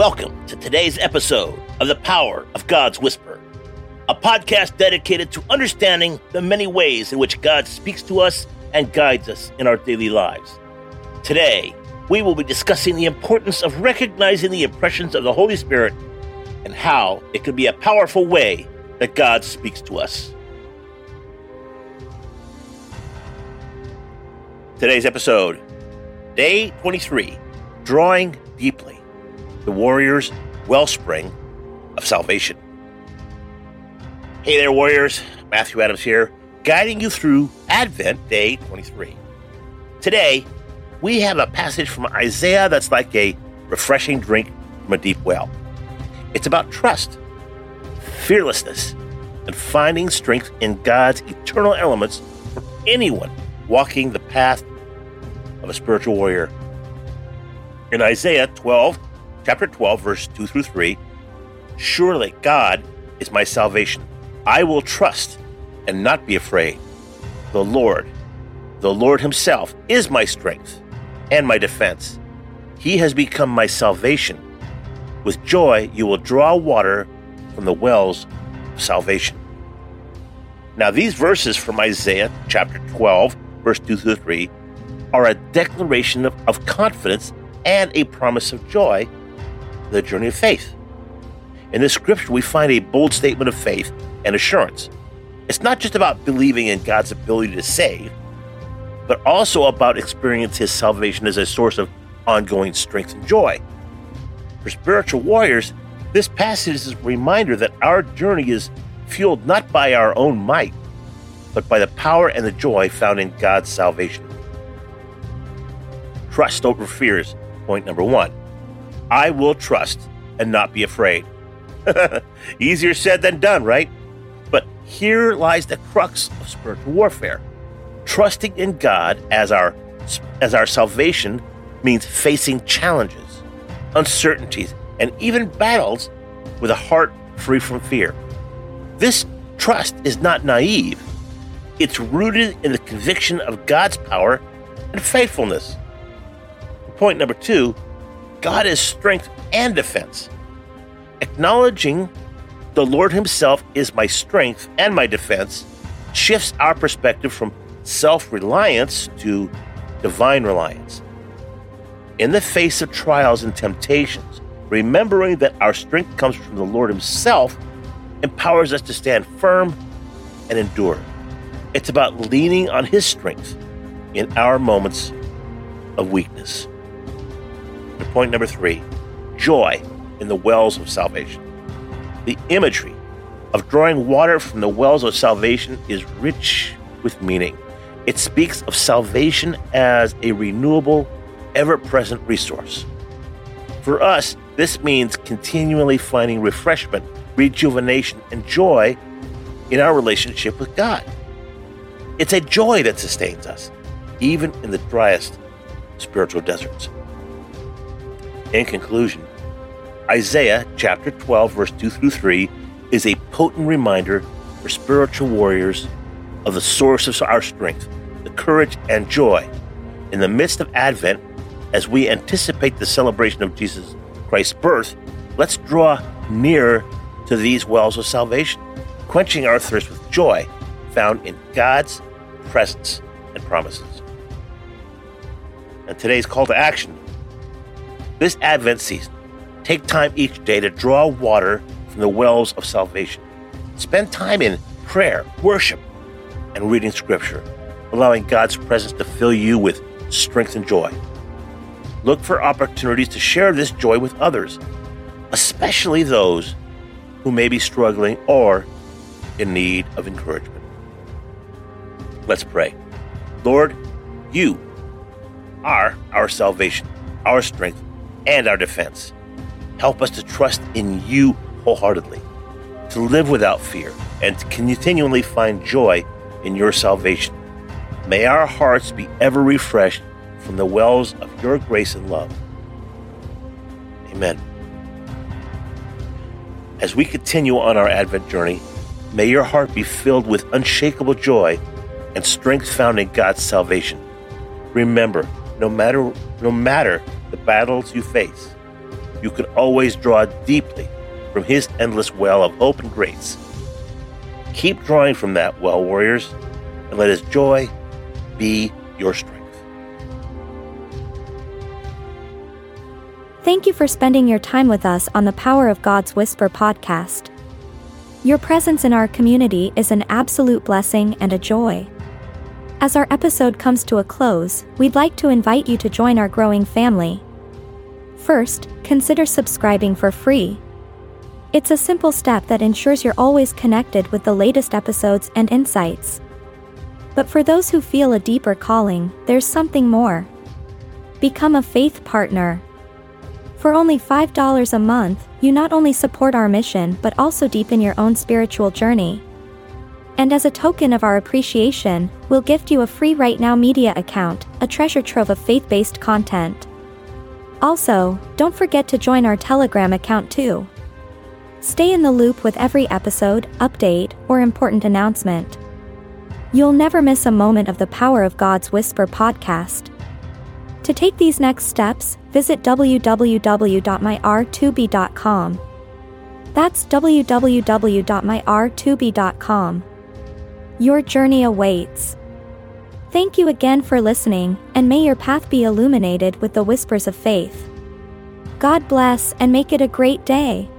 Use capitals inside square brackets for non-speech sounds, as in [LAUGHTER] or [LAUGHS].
Welcome to today's episode of The Power of God's Whisper, a podcast dedicated to understanding the many ways in which God speaks to us and guides us in our daily lives. Today, we will be discussing the importance of recognizing the impressions of the Holy Spirit and how it can be a powerful way that God speaks to us. Today's episode, Day 23 Drawing Deeply the warrior's wellspring of salvation. Hey there, warriors. Matthew Adams here, guiding you through Advent Day 23. Today, we have a passage from Isaiah that's like a refreshing drink from a deep well. It's about trust, fearlessness, and finding strength in God's eternal elements for anyone walking the path of a spiritual warrior. In Isaiah 12, chapter 12, verse 2 through 3 Surely God is my salvation. I will trust and not be afraid. The Lord, the Lord Himself, is my strength and my defense. He has become my salvation. With joy, you will draw water from the wells of salvation. Now, these verses from Isaiah chapter 12, verse 2 through 3, are a declaration of, of confidence and a promise of joy the journey of faith. In this scripture, we find a bold statement of faith and assurance. It's not just about believing in God's ability to save, but also about experiencing His salvation as a source of ongoing strength and joy. For spiritual warriors, this passage is a reminder that our journey is fueled not by our own might, but by the power and the joy found in God's salvation. Trust over fears, point number one. I will trust and not be afraid. [LAUGHS] Easier said than done, right? But here lies the crux of spiritual warfare. Trusting in God as our as our salvation means facing challenges, uncertainties, and even battles with a heart free from fear. This trust is not naive. It's rooted in the conviction of God's power and faithfulness. Point number 2, God is strength and defense. Acknowledging the Lord Himself is my strength and my defense shifts our perspective from self reliance to divine reliance. In the face of trials and temptations, remembering that our strength comes from the Lord Himself empowers us to stand firm and endure. It's about leaning on His strength in our moments of weakness. Point number three joy in the wells of salvation. The imagery of drawing water from the wells of salvation is rich with meaning. It speaks of salvation as a renewable, ever present resource. For us, this means continually finding refreshment, rejuvenation, and joy in our relationship with God. It's a joy that sustains us, even in the driest spiritual deserts. In conclusion, Isaiah chapter 12, verse 2 through 3 is a potent reminder for spiritual warriors of the source of our strength, the courage and joy. In the midst of Advent, as we anticipate the celebration of Jesus Christ's birth, let's draw near to these wells of salvation, quenching our thirst with joy found in God's presence and promises. And today's call to action this Advent season, take time each day to draw water from the wells of salvation. Spend time in prayer, worship, and reading scripture, allowing God's presence to fill you with strength and joy. Look for opportunities to share this joy with others, especially those who may be struggling or in need of encouragement. Let's pray. Lord, you are our salvation, our strength, and our defense. Help us to trust in you wholeheartedly, to live without fear, and to continually find joy in your salvation. May our hearts be ever refreshed from the wells of your grace and love. Amen. As we continue on our Advent journey, may your heart be filled with unshakable joy and strength found in God's salvation. Remember, no matter no matter the battles you face, you can always draw deeply from His endless well of hope and grace. Keep drawing from that well, warriors, and let His joy be your strength. Thank you for spending your time with us on the Power of God's Whisper podcast. Your presence in our community is an absolute blessing and a joy. As our episode comes to a close, we'd like to invite you to join our growing family. First, consider subscribing for free. It's a simple step that ensures you're always connected with the latest episodes and insights. But for those who feel a deeper calling, there's something more. Become a faith partner. For only $5 a month, you not only support our mission but also deepen your own spiritual journey. And as a token of our appreciation, we'll gift you a free Right Now Media account, a treasure trove of faith based content. Also, don't forget to join our Telegram account too. Stay in the loop with every episode, update, or important announcement. You'll never miss a moment of the Power of God's Whisper podcast. To take these next steps, visit www.myr2b.com. That's www.myr2b.com. Your journey awaits. Thank you again for listening, and may your path be illuminated with the whispers of faith. God bless and make it a great day.